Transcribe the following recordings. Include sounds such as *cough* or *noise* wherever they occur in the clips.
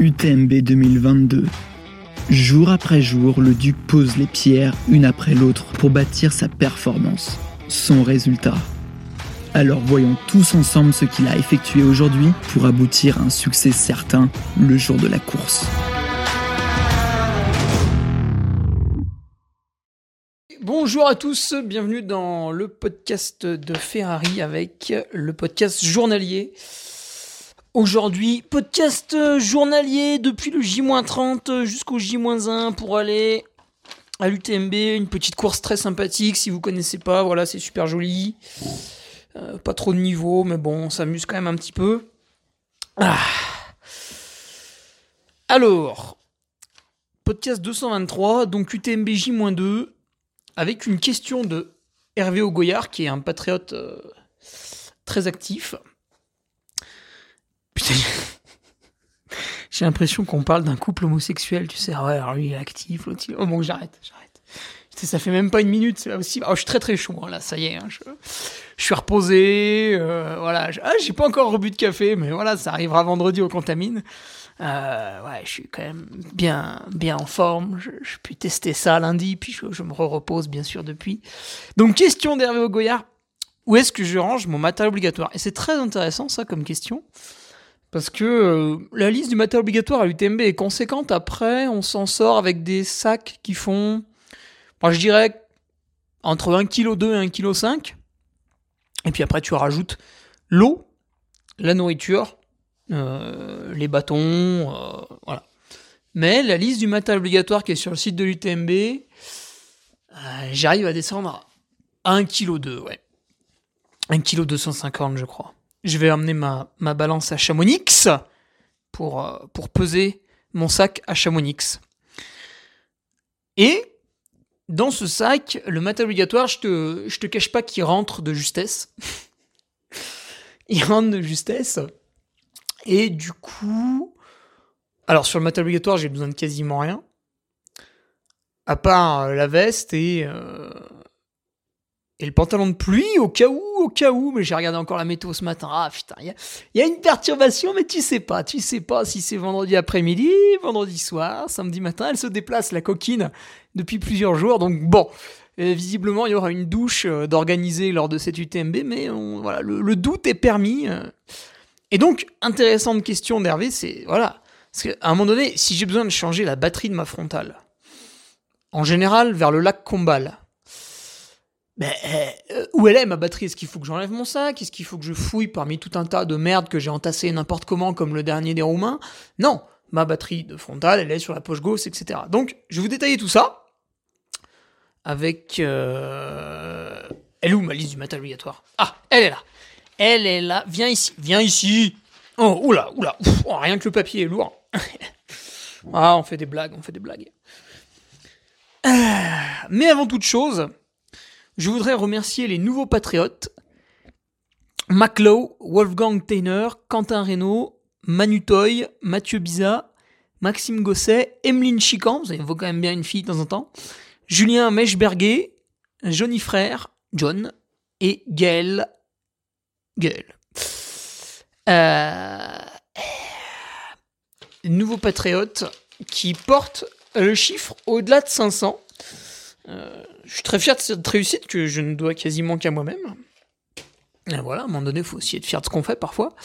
UTMB 2022. Jour après jour, le Duc pose les pierres une après l'autre pour bâtir sa performance, son résultat. Alors voyons tous ensemble ce qu'il a effectué aujourd'hui pour aboutir à un succès certain le jour de la course. Bonjour à tous, bienvenue dans le podcast de Ferrari avec le podcast journalier. Aujourd'hui, podcast journalier depuis le J-30 jusqu'au J-1 pour aller à l'UTMB, une petite course très sympathique si vous connaissez pas, voilà, c'est super joli. Euh, pas trop de niveau, mais bon, on s'amuse quand même un petit peu. Ah. Alors, podcast 223, donc UTMB J-2, avec une question de Hervé Ogoyard, qui est un patriote euh, très actif. Putain, *laughs* j'ai l'impression qu'on parle d'un couple homosexuel, tu sais. Ah ouais, alors lui est actif, l'autre il... Oh bon, j'arrête, j'arrête. Ça fait même pas une minute, c'est là aussi. Oh, je suis très très chaud, hein, là, ça y est. Hein, je... suis reposé, euh, voilà. Ah, j'ai pas encore rebu de café, mais voilà, ça arrivera vendredi au Contamine. Euh, ouais, je suis quand même bien, bien en forme. Je, je tester ça lundi, puis je, me repose bien sûr depuis. Donc, question d'Hervé Ogoyard. Où est-ce que je range mon matériel obligatoire? Et c'est très intéressant ça comme question. Parce que euh, la liste du matériel obligatoire à l'UTMB est conséquente. Après, on s'en sort avec des sacs qui font, moi je dirais, entre 1,2 kg et 1,5 kg. Et puis après, tu rajoutes l'eau, la nourriture, euh, les bâtons, euh, voilà. Mais la liste du matériel obligatoire qui est sur le site de l'UTMB, j'arrive à descendre à 1,2 kg, ouais. 1,2 kg 250, je crois. Je vais amener ma, balance à Chamonix pour, euh, pour peser mon sac à Chamonix. Et dans ce sac, le matériel obligatoire, je te, te cache pas qu'il rentre de justesse. *laughs* il rentre de justesse. Et du coup, alors sur le matériel obligatoire, j'ai besoin de quasiment rien. À part euh, la veste et, euh, et le pantalon de pluie, au cas où, au cas où. Mais j'ai regardé encore la météo ce matin. Ah putain, il y, a une perturbation, mais tu sais pas. Tu sais pas si c'est vendredi après-midi, vendredi soir, samedi matin. Elle se déplace, la coquine, depuis plusieurs jours. Donc bon. Et visiblement, il y aura une douche euh, d'organiser lors de cette UTMB, mais voilà, le, le, doute est permis. Et donc, intéressante question d'Hervé, c'est, voilà, parce qu'à un moment donné, si j'ai besoin de changer la batterie de ma frontale, en général, vers le lac Combal, ben, euh, où elle est ma batterie? Est-ce qu'il faut que j'enlève mon sac? Est-ce qu'il faut que je fouille parmi tout un tas de merde que j'ai entassé n'importe comment, comme le dernier des Roumains? Non, ma batterie de frontale, elle est sur la poche gauche, etc. Donc, je vais vous détailler tout ça avec... Euh... Elle est où ma liste du matériel obligatoire? Ah, elle est là elle est là. Viens ici. Viens ici. Oh, oula, oula. Oh, rien que le papier est lourd. *laughs* ah, on fait des blagues, on fait des blagues. Euh, mais avant toute chose, je voudrais remercier les nouveaux patriotes. Maclow, Wolfgang Tainer, Quentin Reynaud, Manu Toy, Mathieu Biza, Maxime Gosset, Emeline Chican, vous faut quand même bien une fille de temps en temps, Julien Mechberger, Johnny Frère, John, et Gaël gueule. Euh... Nouveau patriote qui porte le chiffre au-delà de 500. Euh, je suis très fier de cette réussite que je ne dois quasiment qu'à moi-même. Voilà, à un moment donné, il faut aussi être fier de ce qu'on fait parfois.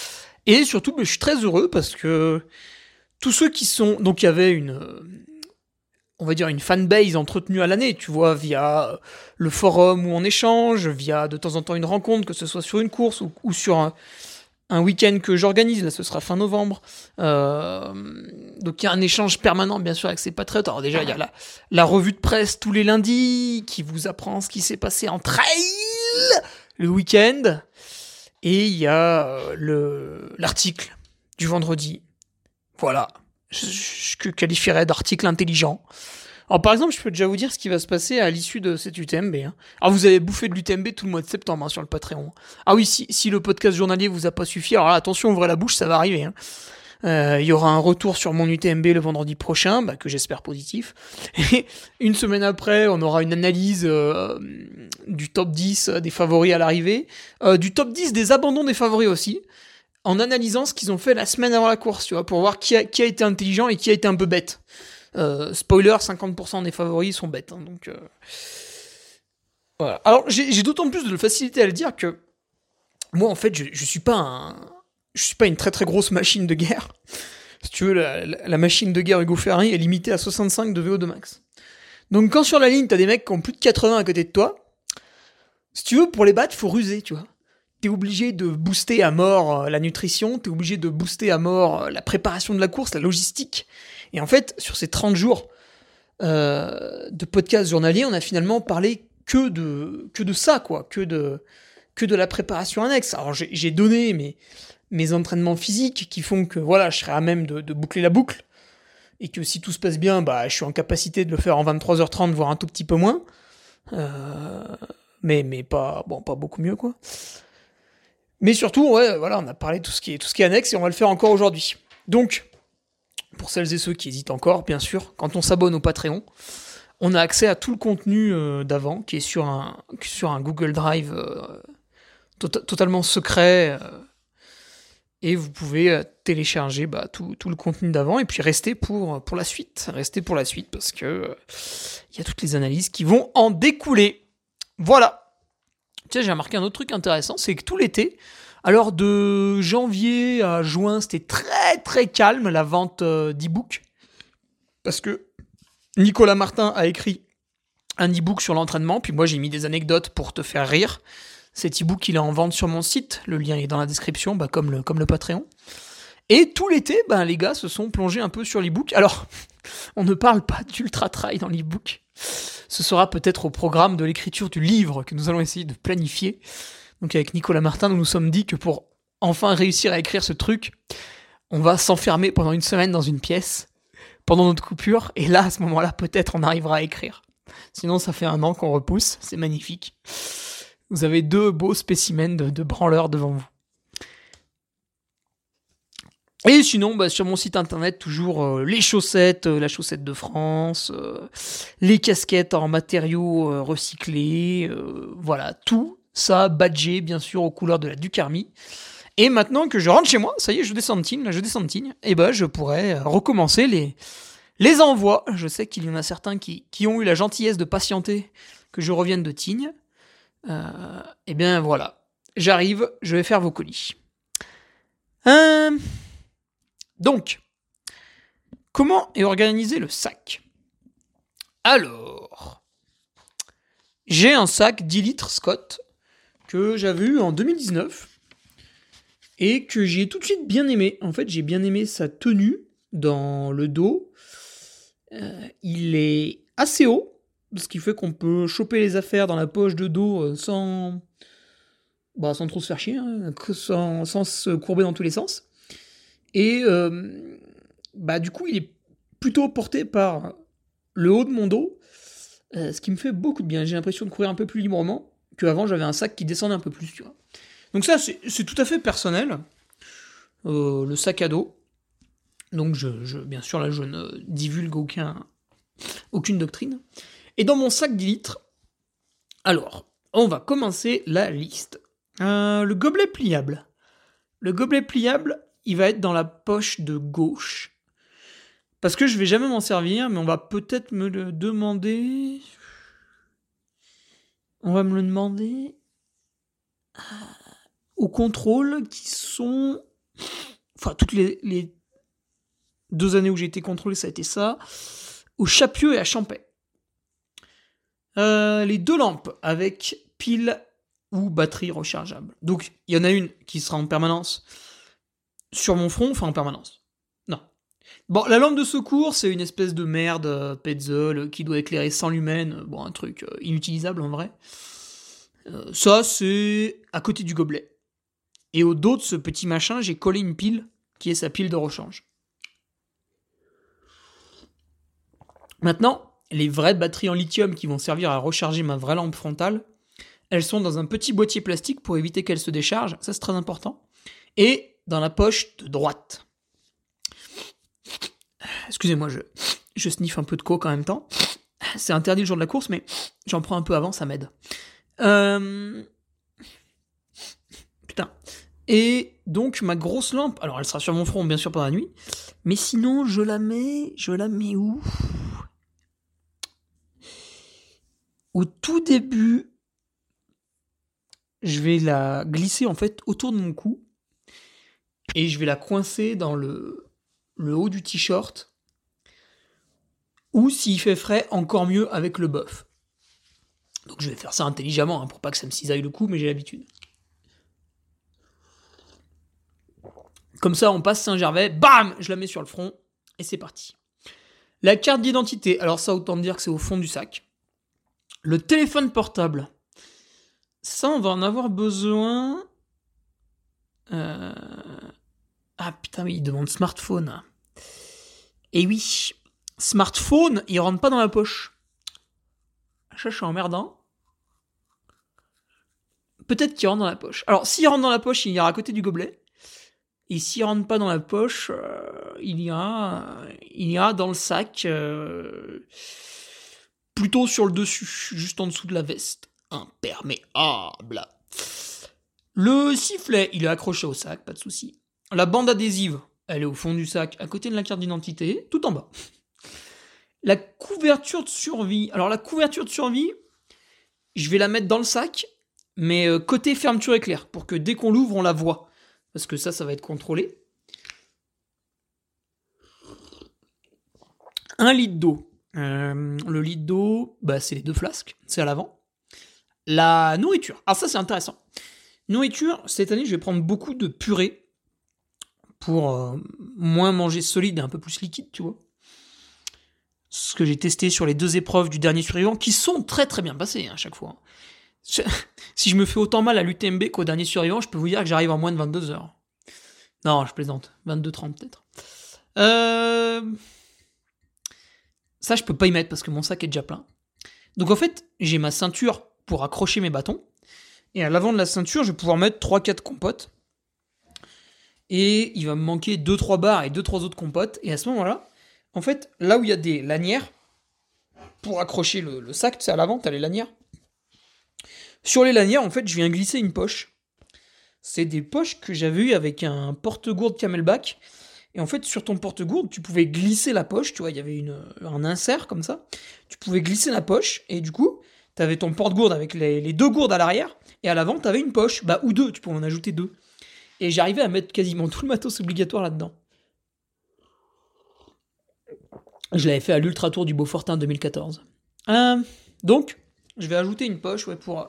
Et surtout, je suis très heureux parce que tous ceux qui sont... Donc il y avait une on va dire une fanbase entretenue à l'année, tu vois, via le forum où on échange, via de temps en temps une rencontre, que ce soit sur une course ou, ou sur un, un week-end que j'organise, là ce sera fin novembre. Euh, donc il y a un échange permanent bien sûr avec ces patriotes. Alors déjà il y a la, revue de presse tous les lundis qui vous apprend ce qui s'est passé en trail le week-end. Et il y a le l'article du vendredi. Voilà, je, qualifierais d'article intelligent. Alors par exemple, je peux déjà vous dire ce qui va se passer à l'issue de cette UTMB. Hein. Alors vous avez bouffé de l'UTMB tout le mois de septembre hein, sur le Patreon. Ah oui, si, le podcast journalier vous a pas suffi, alors attention, ouvrez la bouche, ça va arriver. Hein. Euh, il y aura un retour sur mon UTMB le vendredi prochain, bah, que j'espère positif. Et une semaine après, on aura une analyse euh, du top 10 des favoris à l'arrivée, euh, du top 10 des abandons des favoris aussi. en analysant ce qu'ils ont fait la semaine avant la course, tu vois, pour voir qui a été intelligent et qui a été un peu bête. Euh, spoiler, 50% des favoris sont bêtes. hein, donc, euh, voilà. Alors, j'ai d'autant plus de facilité à le dire que moi, en fait, je, je suis pas un, je suis pas une très très grosse machine de guerre. Si tu veux, la, machine de guerre Hugo Ferrari est limitée à 65 de VO2 max. Donc, quand sur la ligne, t'as des mecs qui ont plus de 80 à côté de toi, si tu veux, pour les battre, faut ruser, tu vois. T'es obligé de booster à mort euh, la nutrition, t'es obligé de booster à mort la préparation de la course, la logistique. Et en fait, sur ces 30 jours euh, de podcast journalier, on a finalement parlé que de, que de ça, quoi, que de, que de la préparation annexe. Alors j'ai donné mes, mes entraînements physiques qui font que voilà, je serai à même de, de boucler la boucle. Et que si tout se passe bien, bah, je suis en capacité de le faire en 23h30, voire un tout petit peu moins. Euh, mais, mais pas, bon, pas beaucoup mieux, quoi. Mais surtout, ouais, voilà, on a parlé de tout ce qui est, tout ce qui est annexe et on va le faire encore aujourd'hui. Donc, pour celles et ceux qui hésitent encore, bien sûr, quand on s'abonne au Patreon, on a accès à tout le contenu euh, d'avant qui est sur un, Google Drive euh, tota- totalement secret. euh, et vous pouvez télécharger bah, tout, le contenu d'avant et puis rester pour, la suite. Rester pour la suite parce que il y a toutes les analyses qui vont en découler. Voilà. Tiens, j'ai remarqué un autre truc intéressant, c'est que tout l'été, alors de janvier à juin, c'était très très calme la vente euh, d'e-book. Parce que Nicolas Martin a écrit un e-book sur l'entraînement, puis moi j'ai mis des anecdotes pour te faire rire. Cet e-book, il est en vente sur mon site, le lien est dans la description, bah, comme, le, comme le Patreon. Et tout l'été, bah, les gars se sont plongés un peu sur l'e-book. Alors, *laughs* on ne parle pas d'ultra trail dans l'e-book. Ce sera peut-être au programme de l'écriture du livre que nous allons essayer de planifier. Donc avec Nicolas Martin, nous nous sommes dit que pour enfin réussir à écrire ce truc, on va s'enfermer pendant une semaine dans une pièce, pendant notre coupure, et là, à ce moment-là, peut-être on arrivera à écrire. Sinon, ça fait un an qu'on repousse, c'est magnifique. Vous avez deux beaux spécimens de, de branleurs devant vous. Et sinon, bah, sur mon site internet, toujours euh, les chaussettes, euh, la chaussette de France, euh, les casquettes en matériaux recyclés, voilà, tout ça badgé, bien sûr, aux couleurs de la Ducarmi. Et maintenant que je rentre chez moi, ça y est, je descends de Tignes, là, je descends de Tignes, et ben, je pourrais euh, recommencer les, les envois. Je sais qu'il y en a certains qui, ont eu la gentillesse de patienter que je revienne de Tignes. Euh, et bien, voilà. J'arrive, je vais faire vos colis. Euh, donc, comment est organisé le sac? Alors, j'ai un sac 10 litres Scott que j'avais eu en 2019 et que j'ai tout de suite bien aimé. En fait, j'ai bien aimé sa tenue dans le dos. Euh, il est assez haut, ce qui fait qu'on peut choper les affaires dans la poche de dos euh, sans, bah, sans trop se faire chier, hein, *laughs* sans, se courber dans tous les sens. Et euh, bah, du coup, il est plutôt porté par le haut de mon dos, ce qui me fait beaucoup de bien. J'ai l'impression de courir un peu plus librement qu'avant, j'avais un sac qui descendait un peu plus, tu vois. Donc ça, c'est tout à fait personnel, euh, le sac à dos. Donc, je, je- bien sûr, là, je ne divulgue aucun, aucune doctrine. Et dans mon sac 10 litres, alors, on va commencer la liste. Euh, le gobelet pliable. Le gobelet pliable, il va être dans la poche de gauche. Parce que je vais jamais m'en servir, mais on va peut-être me le demander. On va me le demander euh, au contrôle qui sont. Enfin, toutes les, les deux années où j'ai été contrôlé, ça a été ça. Au Chapieux et à Champais. Euh, les deux lampes avec pile ou batterie rechargeable. Donc, il y en a une qui sera en permanence sur mon front, enfin en permanence. Bon, la lampe de secours, c'est une espèce de merde euh, Petzl qui doit éclairer sans lumen. Bon, un truc euh, inutilisable en vrai. Euh, ça, c'est à côté du gobelet. Et au dos de ce petit machin, j'ai collé une pile qui est sa pile de rechange. Maintenant, les vraies batteries en lithium qui vont servir à recharger ma vraie lampe frontale, elles sont dans un petit boîtier plastique pour éviter qu'elles se déchargent, ça c'est très important, et dans la poche de droite. Excusez-moi, je, sniffe un peu de coke en même temps. C'est interdit le jour de la course, mais j'en prends un peu avant, ça m'aide. Euh... Putain. Et donc ma grosse lampe, alors elle sera sur mon front bien sûr pendant la nuit, mais sinon je la mets, je la mets où? Au tout début, je vais la glisser en fait autour de mon cou et je vais la coincer dans le, le haut du t-shirt ou s'il fait frais, encore mieux avec le bof. Donc je vais faire ça intelligemment hein, pour pas que ça me cisaille le cou, mais j'ai l'habitude. Comme ça, on passe Saint-Gervais, bam, je la mets sur le front et c'est parti. La carte d'identité, alors ça autant dire que c'est au fond du sac. Le téléphone portable, ça on va en avoir besoin. Euh, ah putain, mais il demande smartphone. Et oui, smartphone, il rentre pas dans la poche. Ça, je suis emmerdant. Peut-être qu'il rentre dans la poche. Alors, s'il rentre dans la poche, il ira à côté du gobelet. Et s'il rentre pas dans la poche, euh, il ira, il ira dans le sac, euh, plutôt sur le dessus, juste en dessous de la veste. Imperméable. Le sifflet, il est accroché au sac, pas de souci. La bande adhésive, elle est au fond du sac, à côté de la carte d'identité, tout en bas. La couverture de survie. Alors la couverture de survie, je vais la mettre dans le sac, mais euh, côté fermeture éclair, pour que dès qu'on l'ouvre, on la voit. Parce que ça, ça va être contrôlé. Un litre d'eau. Euh, le litre d'eau, bah, c'est les deux flasques, c'est à l'avant. La nourriture. Alors ça, c'est intéressant. Nourriture, cette année, je vais prendre beaucoup de purée pour euh, moins manger solide et un peu plus liquide, tu vois ce que j'ai testé sur les deux épreuves du dernier survivant, qui sont très très bien passées hein, à chaque fois. Si *laughs* je me fais autant mal à l'UTMB qu'au dernier survivant, je peux vous dire que j'arrive en moins de 22 heures. Non, je plaisante. 22-30 peut-être. Euh... Ça, je peux pas y mettre parce que mon sac est déjà plein. Donc en fait, j'ai ma ceinture pour accrocher mes bâtons. Et à l'avant de la ceinture, je vais pouvoir mettre 3-4 compotes. Et il va me manquer 2-3 barres et 2-3 autres compotes. Et à ce moment-là, en fait, là où il y a des lanières, pour accrocher le, sac, c'est à l'avant, t'as les lanières. Sur les lanières, en fait, je viens glisser une poche. C'est des poches que j'avais eues avec un porte-gourde camelback. Et en fait, sur ton porte-gourde, tu pouvais glisser la poche, tu vois, il y avait un insert comme ça. Tu pouvais glisser la poche, et du coup, tu avais ton porte-gourde avec les, les, deux gourdes à l'arrière, et à l'avant, tu avais une poche, bah, ou deux, tu pouvais en ajouter deux. Et j'arrivais à mettre quasiment tout le matos obligatoire là-dedans. Je l'avais fait à l'Ultra Tour du Beaufortin 2014. Euh, donc, je vais ajouter une poche pour euh,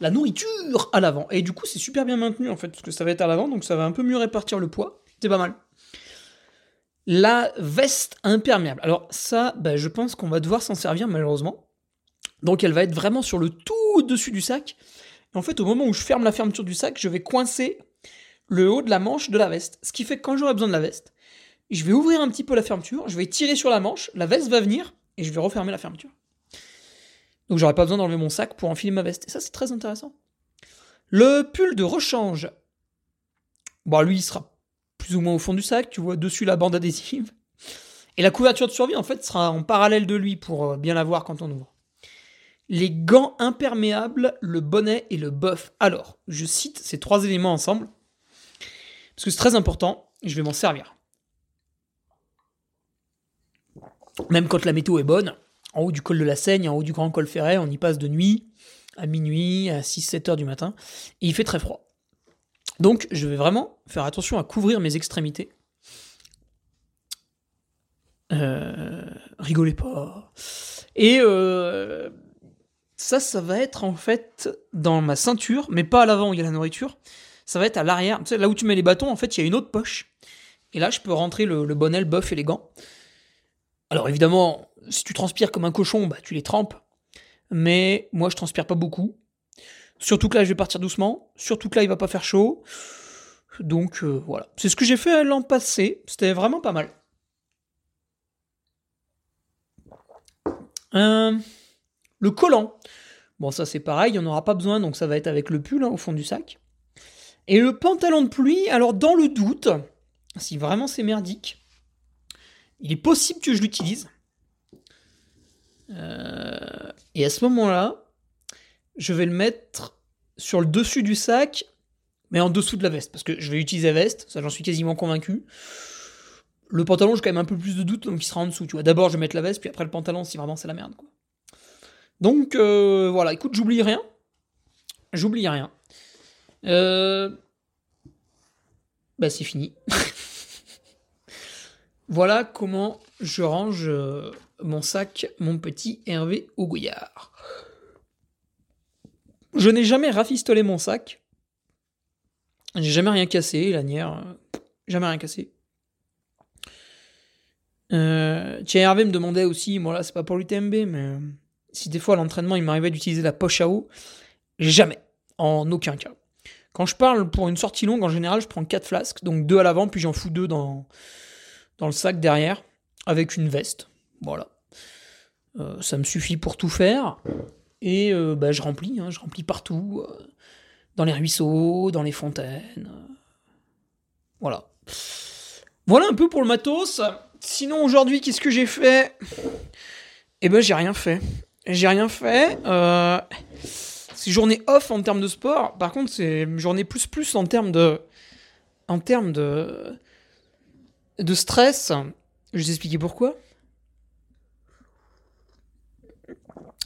la nourriture à l'avant. Et du coup, c'est super bien maintenu en fait, parce que ça va être à l'avant, donc ça va un peu mieux répartir le poids. C'est pas mal. La veste imperméable. Alors ça, bah, je pense qu'on va devoir s'en servir malheureusement. Donc elle va être vraiment sur le tout dessus du sac. Et en fait, au moment où je ferme la fermeture du sac, je vais coincer le haut de la manche de la veste. Ce qui fait que quand j'aurai besoin de la veste, je vais ouvrir un petit peu la fermeture, je vais tirer sur la manche, la veste va venir, et je vais refermer la fermeture. Donc j'aurai pas besoin d'enlever mon sac pour enfiler ma veste. Et ça, c'est très intéressant. Le pull de rechange. Bon, lui, il sera plus ou moins au fond du sac, tu vois, dessus la bande adhésive. Et la couverture de survie, en fait, sera en parallèle de lui pour euh, bien la voir quand on ouvre. Les gants imperméables, le bonnet et le buff. Alors, je cite ces trois éléments ensemble, parce que c'est très important, je vais m'en servir. Même quand la météo est bonne, en haut du col de la Seigne, en haut du grand col ferret, on y passe de nuit, à minuit, à 6-7 heures du matin, et il fait très froid. Donc je vais vraiment faire attention à couvrir mes extrémités. Euh, rigolez pas. Et euh, ça, ça va être en fait dans ma ceinture, mais pas à l'avant où il y a la nourriture. Ça va être à l'arrière. Tu là où tu mets les bâtons, en fait, il y a une autre poche. Et là, je peux rentrer le, le bonnet, le buff et les gants. Alors évidemment, si tu transpires comme un cochon, bah tu les trempes. Mais moi je transpire pas beaucoup. Surtout que là je vais partir doucement. Surtout que là il va pas faire chaud. Donc euh, voilà. C'est ce que j'ai fait l'an passé. C'était vraiment pas mal. Euh, le collant. Bon ça c'est pareil, il n'y en aura pas besoin, donc ça va être avec le pull hein, au fond du sac. Et le pantalon de pluie, alors dans le doute, si vraiment c'est merdique, il est possible que je l'utilise. Euh, et à ce moment-là, je vais le mettre sur le dessus du sac mais en dessous de la veste, parce que je vais utiliser la veste, ça j'en suis quasiment convaincu. Le pantalon, j'ai quand même un peu plus de doute, donc il sera en dessous, tu vois. D'abord, je vais mettre la veste, puis après le pantalon, si vraiment c'est la merde. Donc, euh, voilà, écoute, j'oublie rien. J'oublie rien. Bah, c'est fini. *laughs* voilà comment je range euh, mon sac, mon petit Hervé Augoyard. Je n'ai jamais rafistolé mon sac. J'ai jamais rien cassé, lanière. euh, Jamais rien cassé. Euh, Hervé me demandait aussi, moi là c'est pas pour l'UTMB, mais si des fois à l'entraînement il m'arrivait d'utiliser la poche à eau, jamais, en aucun cas. Quand je parle pour une sortie longue, en général je prends 4 flasques, donc deux à l'avant, puis j'en fous deux dans, dans le sac derrière, avec une veste. Voilà. Euh, ça me suffit pour tout faire. Et euh, bah, je remplis, hein, je remplis partout, euh, dans les ruisseaux, dans les fontaines. Voilà. Voilà un peu pour le matos. Sinon aujourd'hui, qu'est-ce que j'ai fait? Eh ben j'ai rien fait. J'ai rien fait. C'est journée off en termes de sport. Par contre, c'est journée plus plus en termes de, en termes de, de stress. Je vais expliquer pourquoi.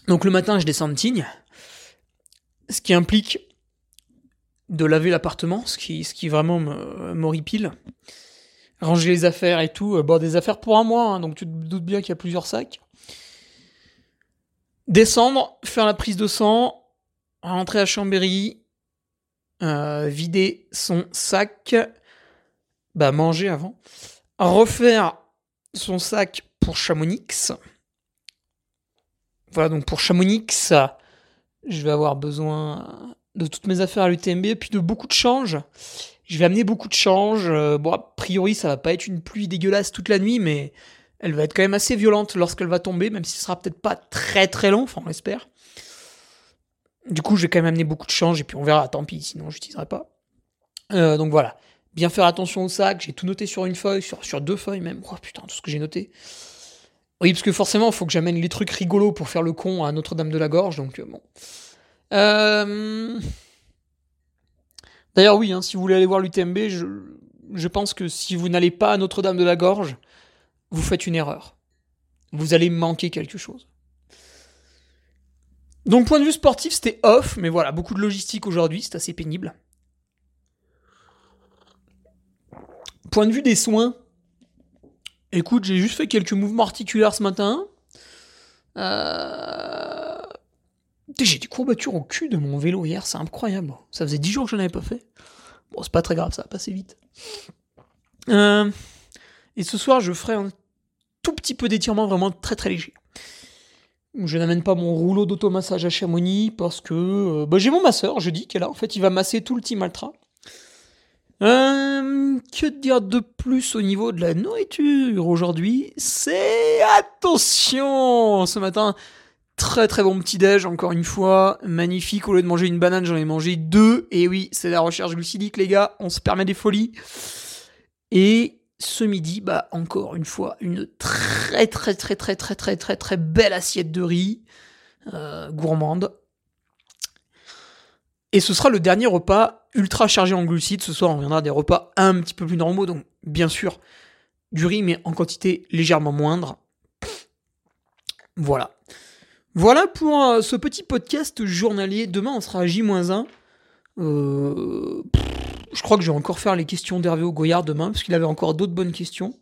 Donc le matin, je descends de Tignes, ce qui implique de laver l'appartement, ce qui, ce qui vraiment me- m'horripile. Ranger les affaires et tout. Euh, Bon, des affaires pour un mois, hein, donc tu te doutes bien qu'il y a plusieurs sacs. Descendre, faire la prise de sang, rentrer à Chambéry, euh, vider son sac, bah manger avant, refaire son sac pour Chamonix. Voilà, donc pour Chamonix, je vais avoir besoin de toutes mes affaires à l'UTMB, puis de beaucoup de change. Je vais amener beaucoup de change. Euh, bon, a priori, ça va pas être une pluie dégueulasse toute la nuit, mais elle va être quand même assez violente lorsqu'elle va tomber, même si ce sera peut-être pas très très long, enfin on l'espère. Du coup, je vais quand même amener beaucoup de change, et puis on verra, tant pis, sinon j'utiliserai pas. Euh, donc voilà, bien faire attention au sac, j'ai tout noté sur une feuille, sur, sur deux feuilles même. Oh putain, tout ce que j'ai noté. Oui, parce que forcément, il faut que j'amène les trucs rigolos pour faire le con à Notre-Dame-de-la-Gorge, donc euh, bon. Euh... D'ailleurs, oui, hein, si vous voulez aller voir l'UTMB, je, je pense que si vous n'allez pas à Notre-Dame-de-la-Gorge, vous faites une erreur. Vous allez manquer quelque chose. Donc, point de vue sportif, c'était off, mais voilà, beaucoup de logistique aujourd'hui, c'est assez pénible. Point de vue des soins, écoute, j'ai juste fait quelques mouvements articulaires ce matin. Euh... J'ai des courbatures au cul de mon vélo hier, c'est incroyable. Ça faisait 10 jours que je n'en avais pas fait. Bon, c'est pas très grave, ça va passer vite. Euh, Et ce soir, je ferai un tout petit peu d'étirement vraiment très très léger. Je n'amène pas mon rouleau d'automassage à Chamonix parce que euh, bah, j'ai mon masseur, je dis, qui est là. En fait, il va masser tout le team Altra. Euh, que dire de plus au niveau de la nourriture aujourd'hui? C'est attention ce matin. Très très bon petit déj encore une fois, magnifique. Au lieu de manger une banane, j'en ai mangé deux. Et oui, c'est la recherche glucidique les gars, on se permet des folies. Et ce midi, bah encore une fois, une très très très très très très très très belle assiette de riz euh, gourmande. Et ce sera le dernier repas ultra chargé en glucides. Ce soir, on reviendra à des repas un petit peu plus normaux. Donc, bien sûr, du riz, mais en quantité légèrement moindre. Voilà. Voilà pour euh, ce petit podcast journalier. Demain, on sera à J-1. Euh, pff, je crois que je vais encore faire les questions d'Hervé Goyard demain, parce qu'il avait encore d'autres bonnes questions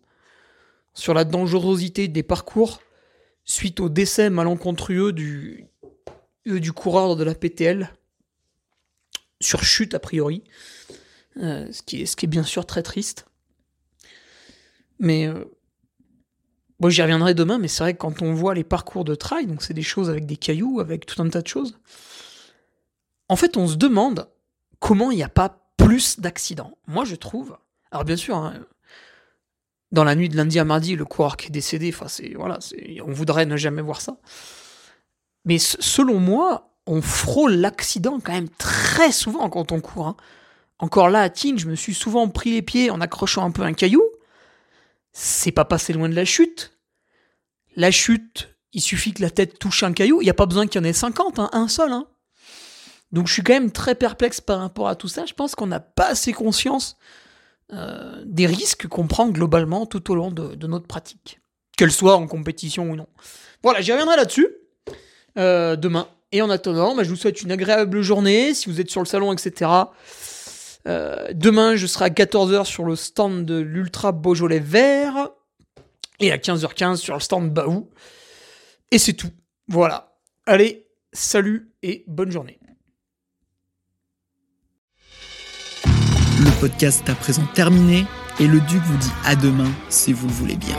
sur la dangerosité des parcours suite au décès malencontreux du, euh, du coureur de la PTL sur chute a priori, Euh, ce, qui est, ce qui est bien sûr très triste. Mais euh, bon, j'y reviendrai demain, mais c'est vrai que quand on voit les parcours de trail, donc c'est des choses avec des cailloux, avec tout un tas de choses, en fait on se demande comment il n'y a pas plus d'accidents. Moi je trouve, alors bien sûr, hein, dans la nuit de lundi à mardi, le coureur qui est décédé, voilà, on voudrait ne jamais voir ça. Mais selon moi, on frôle l'accident quand même très souvent quand on court. hein. Encore là, à Tignes, je me suis souvent pris les pieds en accrochant un peu un caillou. C'est pas passé loin de la chute. La chute, il suffit que la tête touche un caillou. Il n'y a pas besoin qu'il y en ait 50, hein, un seul. Donc je suis quand même très perplexe par rapport à tout ça. Je pense qu'on n'a pas assez conscience euh, des risques qu'on prend globalement tout au long de, notre pratique, qu'elle soit en compétition ou non. Voilà, j'y reviendrai là-dessus euh, demain. Et en attendant, bah, je vous souhaite une agréable journée. Si vous êtes sur le salon, etc. Euh, demain, je serai à 14h sur le stand de l'Ultra Beaujolais Vert. Et à 15h15 sur le stand Baou. Et c'est tout. Voilà. Allez, salut et bonne journée. Le podcast est à présent terminé et le Duc vous dit à demain si vous le voulez bien.